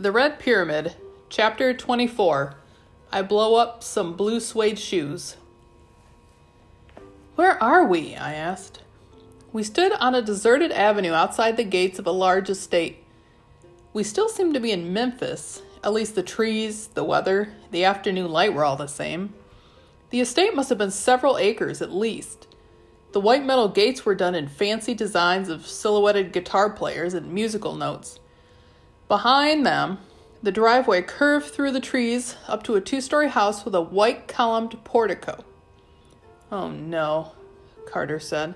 The Red Pyramid, Chapter 24 I Blow Up Some Blue Suede Shoes. Where are we? I asked. We stood on a deserted avenue outside the gates of a large estate. We still seemed to be in Memphis, at least the trees, the weather, the afternoon light were all the same. The estate must have been several acres at least. The white metal gates were done in fancy designs of silhouetted guitar players and musical notes. Behind them, the driveway curved through the trees up to a two story house with a white columned portico. Oh no, Carter said.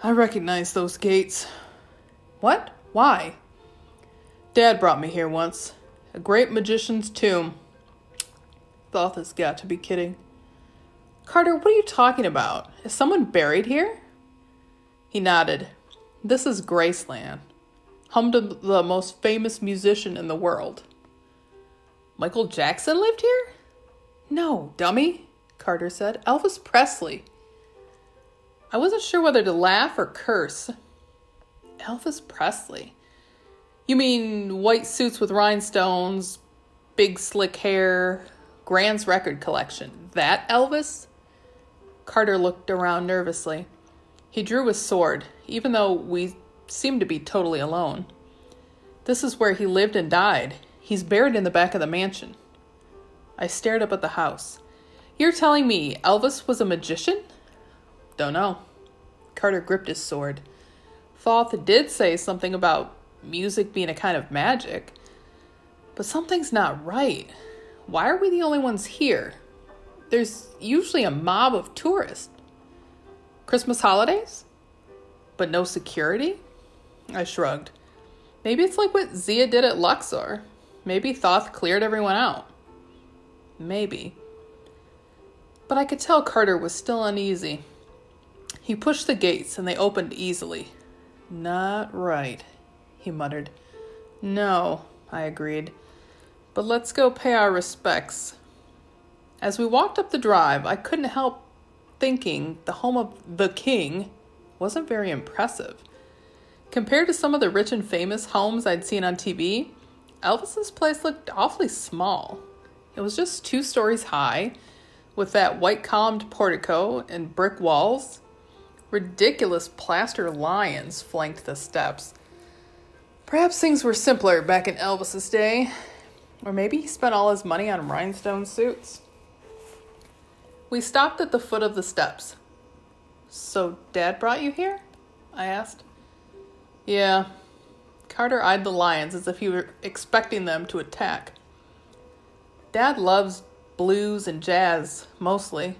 I recognize those gates. What? Why? Dad brought me here once. A great magician's tomb. Has got to be kidding. Carter, what are you talking about? Is someone buried here? He nodded. This is Graceland, home to the most famous musician in the world. Michael Jackson lived here? No, dummy, Carter said. Elvis Presley. I wasn't sure whether to laugh or curse. Elvis Presley. You mean white suits with rhinestones, big slick hair, Grand's record collection. That Elvis? Carter looked around nervously. He drew his sword, even though we seemed to be totally alone. This is where he lived and died. He's buried in the back of the mansion. I stared up at the house. You're telling me Elvis was a magician? Don't know. Carter gripped his sword. Thoth did say something about music being a kind of magic. But something's not right. Why are we the only ones here? There's usually a mob of tourists. Christmas holidays? But no security? I shrugged. Maybe it's like what Zia did at Luxor. Maybe Thoth cleared everyone out. Maybe. But I could tell Carter was still uneasy. He pushed the gates and they opened easily. Not right he muttered. No, I agreed. But let's go pay our respects. As we walked up the drive, I couldn't help thinking the home of the king wasn't very impressive. Compared to some of the rich and famous homes I'd seen on TV, Elvis's place looked awfully small. It was just two stories high, with that white columned portico and brick walls. Ridiculous plaster lions flanked the steps, Perhaps things were simpler back in Elvis's day. Or maybe he spent all his money on rhinestone suits. We stopped at the foot of the steps. So, Dad brought you here? I asked. Yeah. Carter eyed the lions as if he were expecting them to attack. Dad loves blues and jazz, mostly.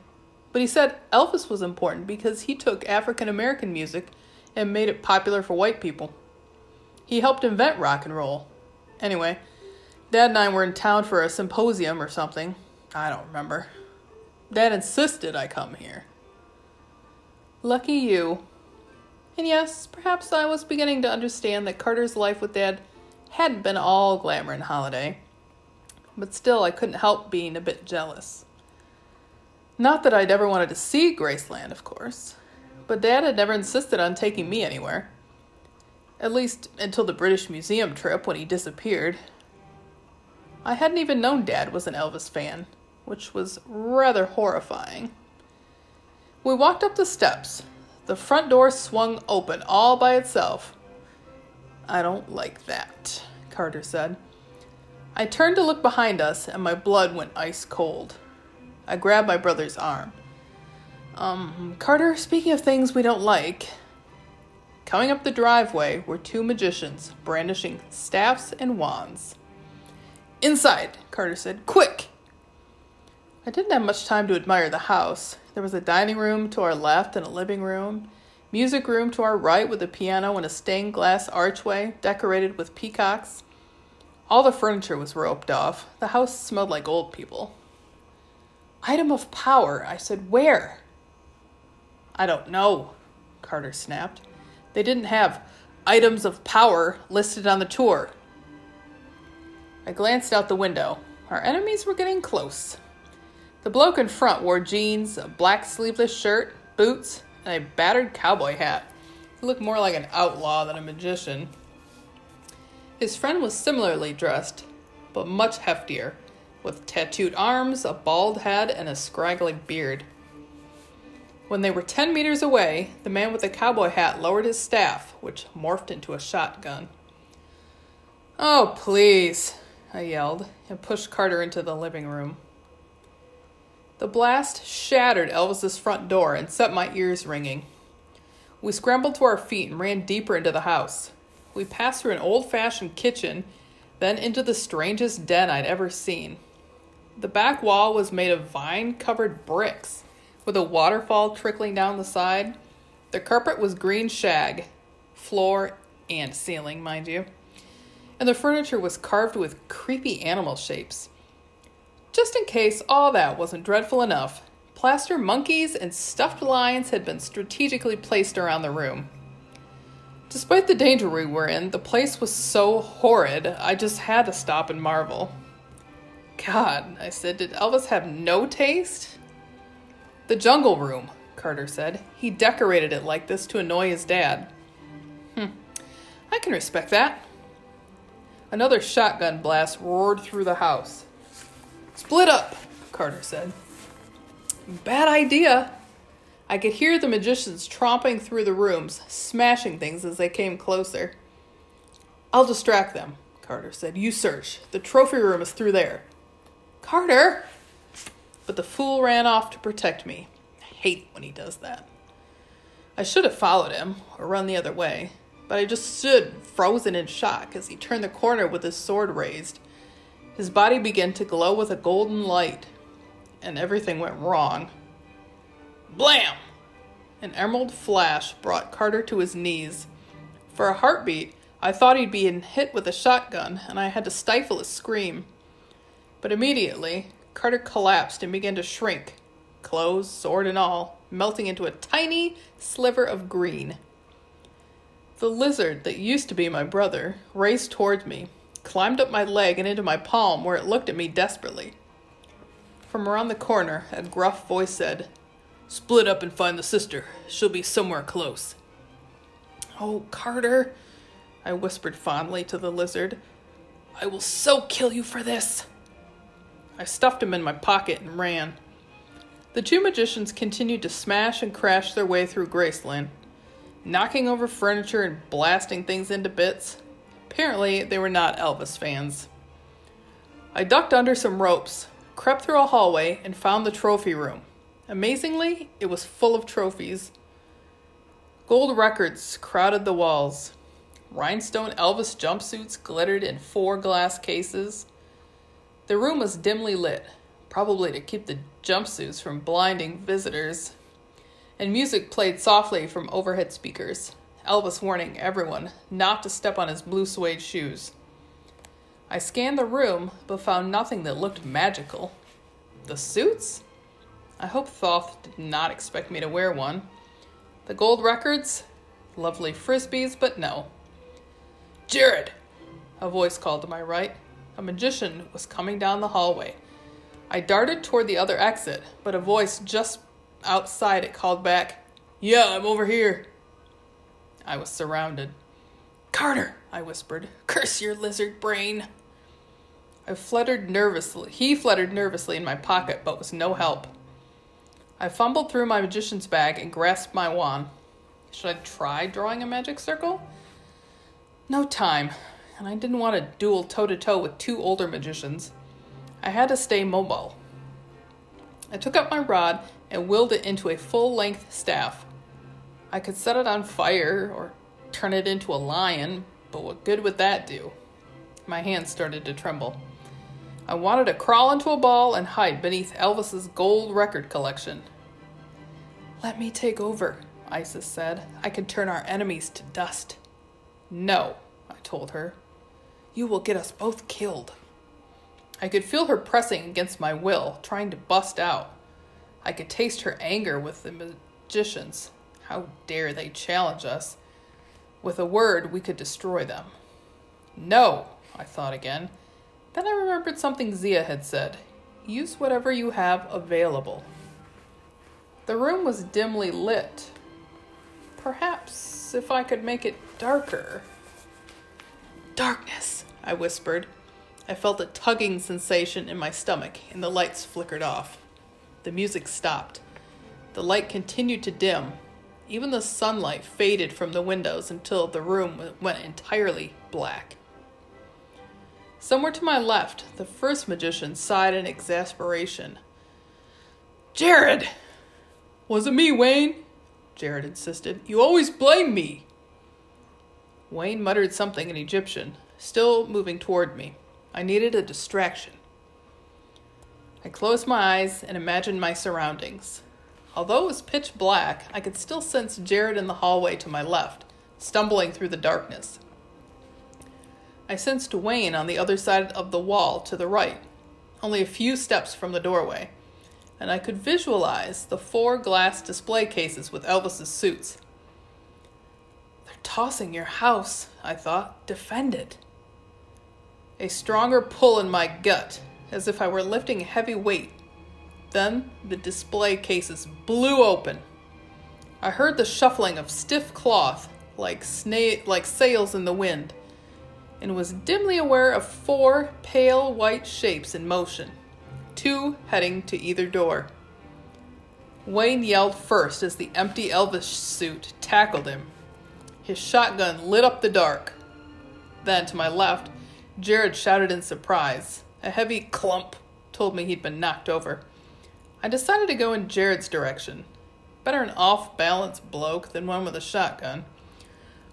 But he said Elvis was important because he took African American music and made it popular for white people. He helped invent rock and roll. Anyway, Dad and I were in town for a symposium or something. I don't remember. Dad insisted I come here. Lucky you. And yes, perhaps I was beginning to understand that Carter's life with Dad hadn't been all glamour and holiday. But still, I couldn't help being a bit jealous. Not that I'd ever wanted to see Graceland, of course, but Dad had never insisted on taking me anywhere. At least until the British Museum trip when he disappeared. I hadn't even known Dad was an Elvis fan, which was rather horrifying. We walked up the steps. The front door swung open all by itself. I don't like that, Carter said. I turned to look behind us, and my blood went ice cold. I grabbed my brother's arm. Um, Carter, speaking of things we don't like, Coming up the driveway were two magicians brandishing staffs and wands. Inside, Carter said. Quick! I didn't have much time to admire the house. There was a dining room to our left and a living room, music room to our right with a piano and a stained glass archway decorated with peacocks. All the furniture was roped off. The house smelled like old people. Item of power, I said. Where? I don't know, Carter snapped. They didn't have items of power listed on the tour. I glanced out the window. Our enemies were getting close. The bloke in front wore jeans, a black sleeveless shirt, boots, and a battered cowboy hat. He looked more like an outlaw than a magician. His friend was similarly dressed, but much heftier, with tattooed arms, a bald head, and a scraggly beard. When they were 10 meters away, the man with the cowboy hat lowered his staff, which morphed into a shotgun. Oh, please, I yelled, and pushed Carter into the living room. The blast shattered Elvis's front door and set my ears ringing. We scrambled to our feet and ran deeper into the house. We passed through an old fashioned kitchen, then into the strangest den I'd ever seen. The back wall was made of vine covered bricks with a waterfall trickling down the side. The carpet was green shag, floor and ceiling, mind you. And the furniture was carved with creepy animal shapes. Just in case all that wasn't dreadful enough, plaster monkeys and stuffed lions had been strategically placed around the room. Despite the danger we were in, the place was so horrid, I just had to stop and marvel. God, I said, did Elvis have no taste? The jungle room, Carter said. He decorated it like this to annoy his dad. Hmm, I can respect that. Another shotgun blast roared through the house. Split up, Carter said. Bad idea. I could hear the magicians tromping through the rooms, smashing things as they came closer. I'll distract them, Carter said. You search. The trophy room is through there. Carter! but the fool ran off to protect me. I hate when he does that. I should have followed him or run the other way, but I just stood frozen in shock as he turned the corner with his sword raised. His body began to glow with a golden light, and everything went wrong. Blam! An emerald flash brought Carter to his knees. For a heartbeat, I thought he'd been hit with a shotgun, and I had to stifle a scream. But immediately, Carter collapsed and began to shrink, clothes, sword, and all, melting into a tiny sliver of green. The lizard that used to be my brother raced towards me, climbed up my leg and into my palm where it looked at me desperately. From around the corner, a gruff voice said, Split up and find the sister. She'll be somewhere close. Oh, Carter, I whispered fondly to the lizard. I will so kill you for this. I stuffed him in my pocket and ran. The two magicians continued to smash and crash their way through Graceland, knocking over furniture and blasting things into bits. Apparently, they were not Elvis fans. I ducked under some ropes, crept through a hallway, and found the trophy room. Amazingly, it was full of trophies. Gold records crowded the walls. Rhinestone Elvis jumpsuits glittered in four glass cases. The room was dimly lit, probably to keep the jumpsuits from blinding visitors, and music played softly from overhead speakers, Elvis warning everyone not to step on his blue suede shoes. I scanned the room, but found nothing that looked magical. The suits? I hope Thoth did not expect me to wear one. The gold records? Lovely frisbees, but no. Jared! A voice called to my right. A magician was coming down the hallway. I darted toward the other exit, but a voice just outside it called back, Yeah, I'm over here. I was surrounded. Carter, I whispered, curse your lizard brain. I fluttered nervously. He fluttered nervously in my pocket, but was no help. I fumbled through my magician's bag and grasped my wand. Should I try drawing a magic circle? No time and I didn't want to duel toe to toe with two older magicians. I had to stay mobile. I took up my rod and willed it into a full length staff. I could set it on fire or turn it into a lion, but what good would that do? My hands started to tremble. I wanted to crawl into a ball and hide beneath Elvis's gold record collection. Let me take over, Isis said. I can turn our enemies to dust. No, I told her. You will get us both killed. I could feel her pressing against my will, trying to bust out. I could taste her anger with the magicians. How dare they challenge us? With a word, we could destroy them. No, I thought again. Then I remembered something Zia had said use whatever you have available. The room was dimly lit. Perhaps if I could make it darker. Darkness, I whispered. I felt a tugging sensation in my stomach, and the lights flickered off. The music stopped. The light continued to dim. Even the sunlight faded from the windows until the room went entirely black. Somewhere to my left, the first magician sighed in exasperation. Jared! Was it me, Wayne, Jared insisted. You always blame me. Wayne muttered something in Egyptian, still moving toward me. I needed a distraction. I closed my eyes and imagined my surroundings. Although it was pitch black, I could still sense Jared in the hallway to my left, stumbling through the darkness. I sensed Wayne on the other side of the wall to the right, only a few steps from the doorway, and I could visualize the four glass display cases with Elvis's suits. They're tossing your house, I thought. Defend it a stronger pull in my gut, as if I were lifting a heavy weight. Then the display cases blew open. I heard the shuffling of stiff cloth like, sna- like sails in the wind, and was dimly aware of four pale white shapes in motion, two heading to either door. Wayne yelled first as the empty Elvis suit tackled him. His shotgun lit up the dark. Then, to my left, Jared shouted in surprise. A heavy clump told me he'd been knocked over. I decided to go in Jared's direction. Better an off balance bloke than one with a shotgun.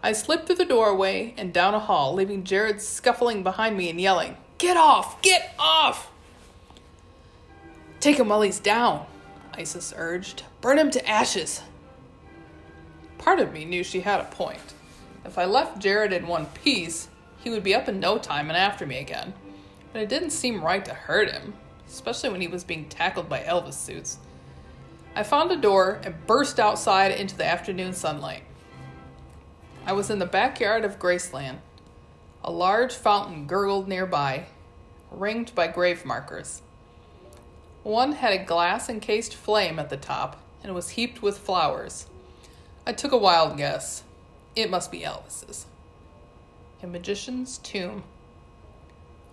I slipped through the doorway and down a hall, leaving Jared scuffling behind me and yelling, Get off! Get off! Take him while he's down, Isis urged. Burn him to ashes. Part of me knew she had a point. If I left Jared in one piece, he would be up in no time and after me again. But it didn't seem right to hurt him, especially when he was being tackled by Elvis suits. I found a door and burst outside into the afternoon sunlight. I was in the backyard of Graceland. A large fountain gurgled nearby, ringed by grave markers. One had a glass encased flame at the top and was heaped with flowers. I took a wild guess. It must be Elvis's a magician's tomb.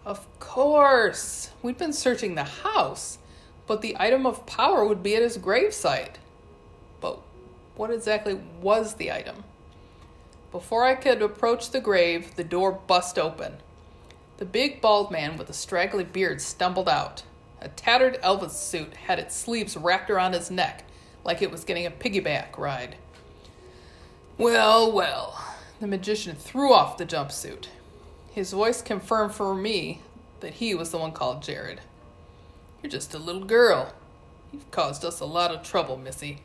Of course! We'd been searching the house, but the item of power would be at his gravesite. But what exactly was the item? Before I could approach the grave, the door bust open. The big bald man with a straggly beard stumbled out. A tattered Elvis suit had its sleeves wrapped around his neck like it was getting a piggyback ride. Well, well, the magician threw off the jumpsuit. His voice confirmed for me that he was the one called Jared. You're just a little girl. You've caused us a lot of trouble, Missy.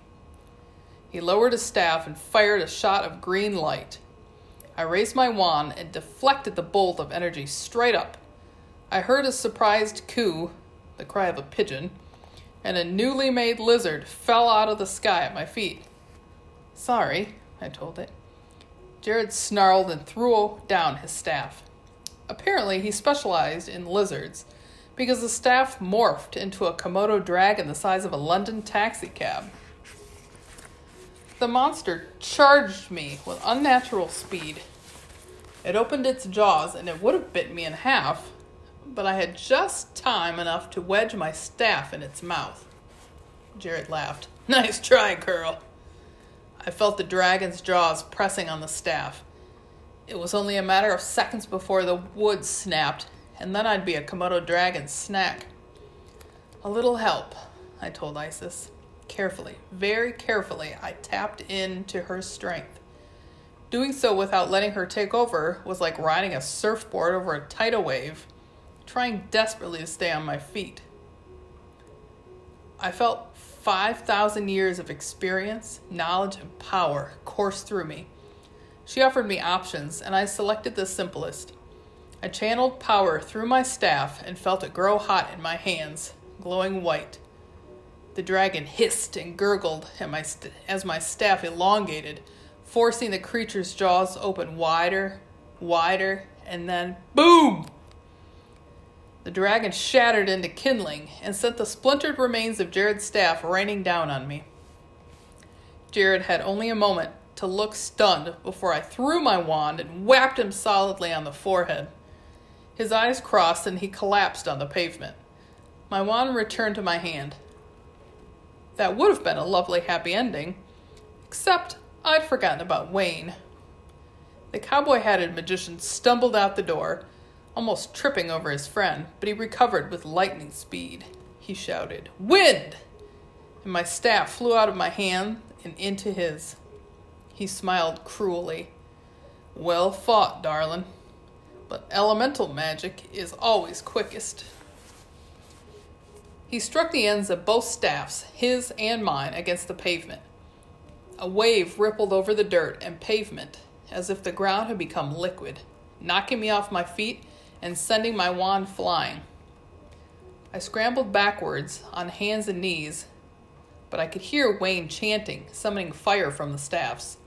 He lowered his staff and fired a shot of green light. I raised my wand and deflected the bolt of energy straight up. I heard a surprised coo, the cry of a pigeon, and a newly made lizard fell out of the sky at my feet. Sorry, I told it. Jared snarled and threw down his staff. Apparently, he specialized in lizards because the staff morphed into a Komodo dragon the size of a London taxicab. The monster charged me with unnatural speed. It opened its jaws and it would have bitten me in half, but I had just time enough to wedge my staff in its mouth. Jared laughed. Nice try, girl. I felt the dragon's jaws pressing on the staff. It was only a matter of seconds before the wood snapped, and then I'd be a Komodo dragon snack. A little help, I told Isis. Carefully, very carefully, I tapped into her strength. Doing so without letting her take over was like riding a surfboard over a tidal wave, trying desperately to stay on my feet. I felt 5,000 years of experience, knowledge, and power course through me. She offered me options, and I selected the simplest. I channeled power through my staff and felt it grow hot in my hands, glowing white. The dragon hissed and gurgled as my staff elongated, forcing the creature's jaws open wider, wider, and then boom! The dragon shattered into kindling and sent the splintered remains of Jared's staff raining down on me. Jared had only a moment to look stunned before I threw my wand and whapped him solidly on the forehead. His eyes crossed and he collapsed on the pavement. My wand returned to my hand. That would have been a lovely happy ending, except I'd forgotten about Wayne. The cowboy hatted magician stumbled out the door, almost tripping over his friend, but he recovered with lightning speed. He shouted, Wind! And my staff flew out of my hand and into his. He smiled cruelly. Well fought, darling. But elemental magic is always quickest. He struck the ends of both staffs, his and mine, against the pavement. A wave rippled over the dirt and pavement as if the ground had become liquid, knocking me off my feet and sending my wand flying. I scrambled backwards on hands and knees, but I could hear Wayne chanting, summoning fire from the staffs.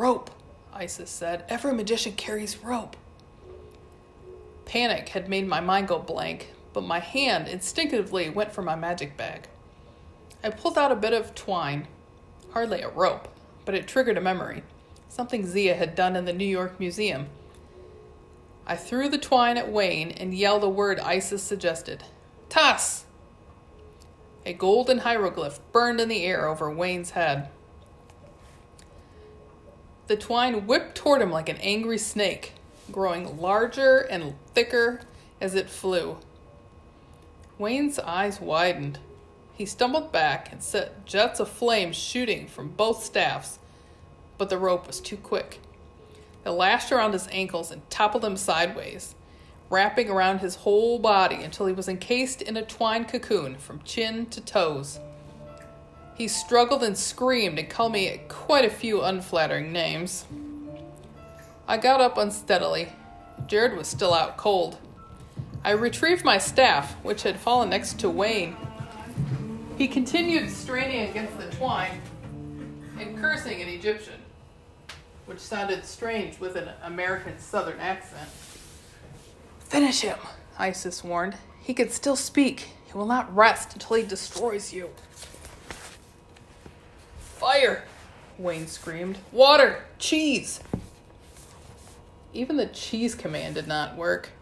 Rope, Isis said. Every magician carries rope. Panic had made my mind go blank, but my hand instinctively went for my magic bag. I pulled out a bit of twine, hardly a rope, but it triggered a memory, something Zia had done in the New York Museum. I threw the twine at Wayne and yelled a word Isis suggested Tas! A golden hieroglyph burned in the air over Wayne's head. The twine whipped toward him like an angry snake, growing larger and thicker as it flew. Wayne's eyes widened. He stumbled back and set jets of flame shooting from both staffs, but the rope was too quick. It lashed around his ankles and toppled him sideways, wrapping around his whole body until he was encased in a twine cocoon from chin to toes. He struggled and screamed and called me quite a few unflattering names. I got up unsteadily. Jared was still out cold. I retrieved my staff, which had fallen next to Wayne. He continued straining against the twine and cursing in Egyptian, which sounded strange with an American Southern accent. Finish him, Isis warned. He can still speak. He will not rest until he destroys you. Fire! Wayne screamed. Water! Cheese! Even the cheese command did not work.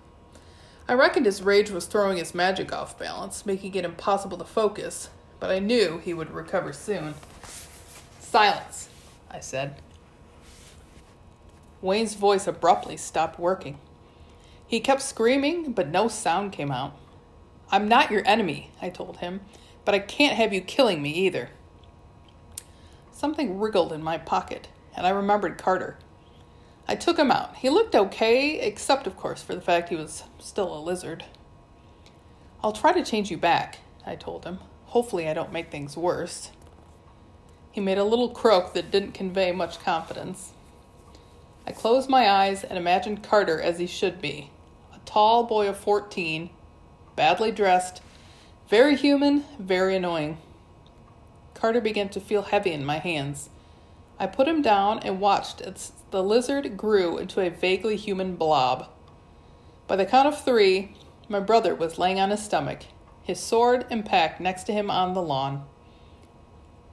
I reckoned his rage was throwing his magic off balance, making it impossible to focus, but I knew he would recover soon. Silence, I said. Wayne's voice abruptly stopped working. He kept screaming, but no sound came out. I'm not your enemy, I told him, but I can't have you killing me either. Something wriggled in my pocket, and I remembered Carter. I took him out. He looked okay, except, of course, for the fact he was still a lizard. I'll try to change you back, I told him. Hopefully, I don't make things worse. He made a little croak that didn't convey much confidence. I closed my eyes and imagined Carter as he should be a tall boy of 14, badly dressed, very human, very annoying. Carter began to feel heavy in my hands. I put him down and watched as the lizard grew into a vaguely human blob. By the count of three, my brother was laying on his stomach, his sword and pack next to him on the lawn.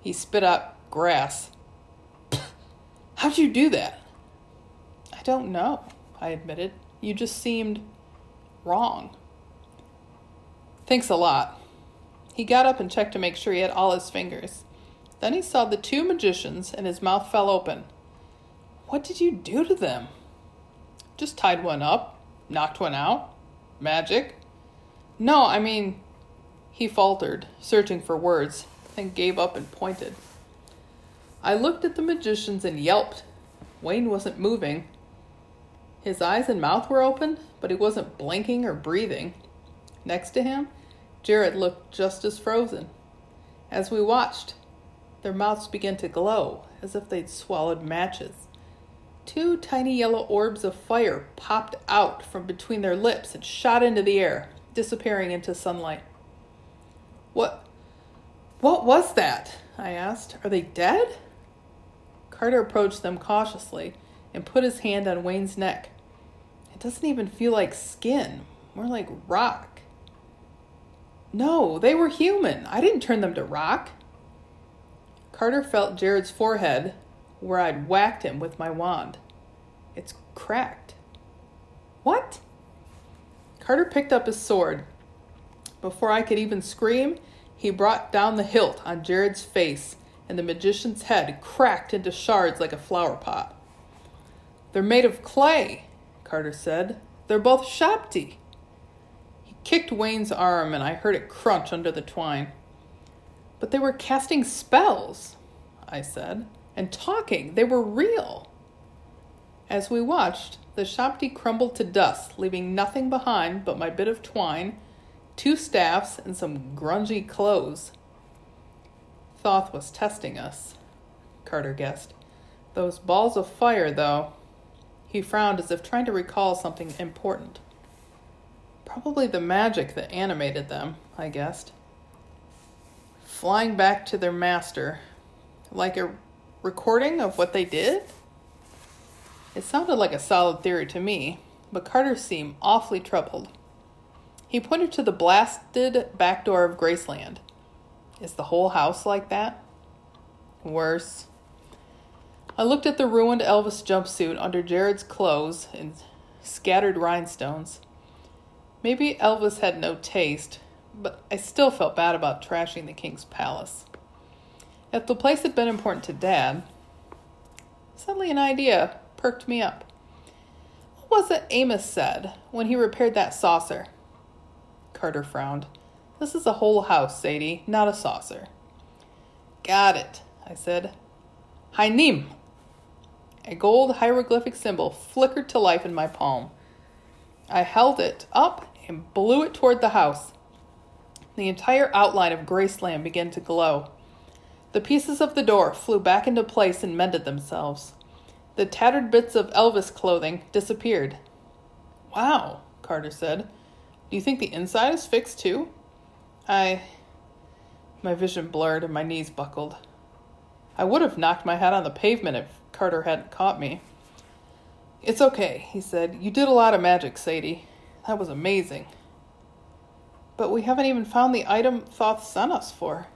He spit out grass. How'd you do that? I don't know, I admitted. You just seemed wrong. Thanks a lot. He got up and checked to make sure he had all his fingers. Then he saw the two magicians, and his mouth fell open. What did you do to them? Just tied one up, knocked one out. Magic? No, I mean. He faltered, searching for words, then gave up and pointed. I looked at the magicians and yelped. Wayne wasn't moving. His eyes and mouth were open, but he wasn't blinking or breathing. Next to him, Jared looked just as frozen. As we watched, their mouths began to glow as if they'd swallowed matches. Two tiny yellow orbs of fire popped out from between their lips and shot into the air, disappearing into sunlight. What what was that? I asked. Are they dead? Carter approached them cautiously and put his hand on Wayne's neck. It doesn't even feel like skin, more like rock. No, they were human. I didn't turn them to rock. Carter felt Jared's forehead, where I'd whacked him with my wand. It's cracked. What? Carter picked up his sword. Before I could even scream, he brought down the hilt on Jared's face, and the magician's head cracked into shards like a flower pot. They're made of clay, Carter said. They're both shabti. Kicked Wayne's arm, and I heard it crunch under the twine. But they were casting spells, I said, and talking. They were real. As we watched, the shabti crumbled to dust, leaving nothing behind but my bit of twine, two staffs, and some grungy clothes. Thoth was testing us, Carter guessed. Those balls of fire, though. He frowned as if trying to recall something important. Probably the magic that animated them, I guessed. Flying back to their master, like a recording of what they did? It sounded like a solid theory to me, but Carter seemed awfully troubled. He pointed to the blasted back door of Graceland. Is the whole house like that? Worse. I looked at the ruined Elvis jumpsuit under Jared's clothes and scattered rhinestones. Maybe Elvis had no taste, but I still felt bad about trashing the king's palace. If the place had been important to Dad, suddenly an idea perked me up. What was it Amos said when he repaired that saucer? Carter frowned. This is a whole house, Sadie, not a saucer. Got it, I said. Hi-nehm. A gold hieroglyphic symbol flickered to life in my palm. I held it up and blew it toward the house. The entire outline of Graceland began to glow. The pieces of the door flew back into place and mended themselves. The tattered bits of Elvis clothing disappeared. Wow, Carter said. Do you think the inside is fixed too? I. My vision blurred and my knees buckled. I would have knocked my head on the pavement if Carter hadn't caught me. It's okay, he said. You did a lot of magic, Sadie. That was amazing. But we haven't even found the item Thoth sent us for.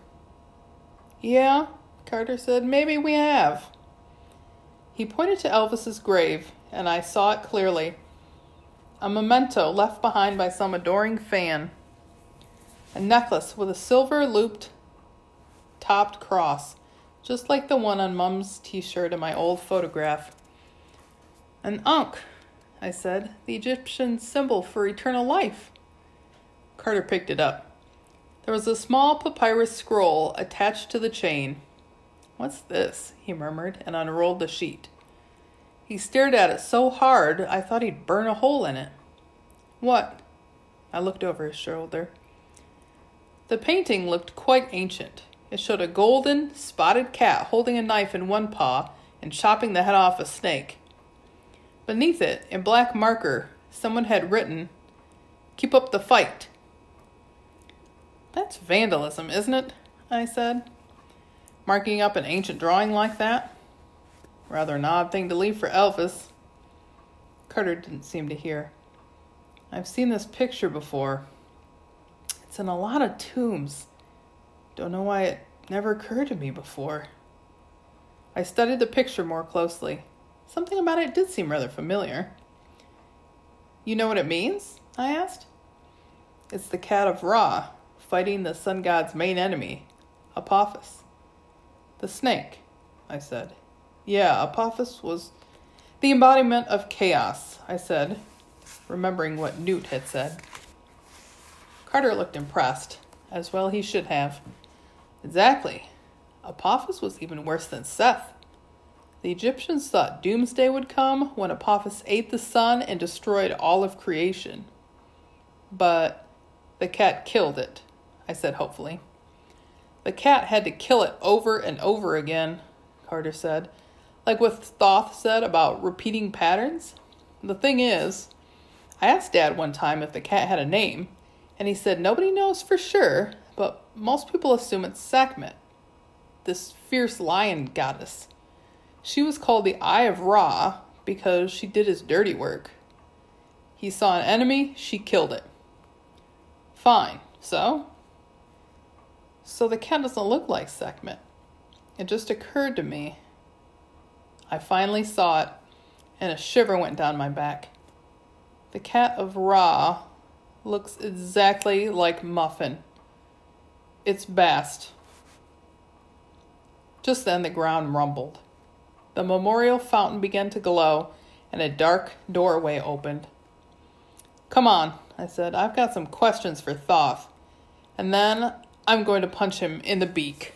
Yeah, Carter said. Maybe we have. He pointed to Elvis's grave, and I saw it clearly. A memento left behind by some adoring fan. A necklace with a silver looped topped cross, just like the one on Mum's t shirt in my old photograph. An ankh, I said, the Egyptian symbol for eternal life. Carter picked it up. There was a small papyrus scroll attached to the chain. What's this? he murmured and unrolled the sheet. He stared at it so hard I thought he'd burn a hole in it. What? I looked over his shoulder. The painting looked quite ancient. It showed a golden, spotted cat holding a knife in one paw and chopping the head off a snake. Beneath it, in black marker, someone had written, Keep up the fight. That's vandalism, isn't it? I said marking up an ancient drawing like that. Rather an odd thing to leave for Elvis. Carter didn't seem to hear. I've seen this picture before. It's in a lot of tombs. Don't know why it never occurred to me before. I studied the picture more closely. Something about it did seem rather familiar. You know what it means? I asked. It's the cat of Ra, fighting the sun god's main enemy, Apophis. The snake, I said. Yeah, Apophis was the embodiment of chaos, I said, remembering what Newt had said. Carter looked impressed, as well he should have. Exactly. Apophis was even worse than Seth. The Egyptians thought doomsday would come when Apophis ate the sun and destroyed all of creation. But the cat killed it, I said hopefully. The cat had to kill it over and over again, Carter said. Like what Thoth said about repeating patterns. The thing is, I asked Dad one time if the cat had a name, and he said nobody knows for sure, but most people assume it's Sekhmet, this fierce lion goddess. She was called the Eye of Ra because she did his dirty work. He saw an enemy, she killed it. Fine, so so the cat doesn't look like Sekhmet. It just occurred to me. I finally saw it, and a shiver went down my back. The cat of Ra looks exactly like Muffin. It's Bast. Just then the ground rumbled. The memorial fountain began to glow, and a dark doorway opened. Come on, I said. I've got some questions for Thoth. And then I'm going to punch him in the beak.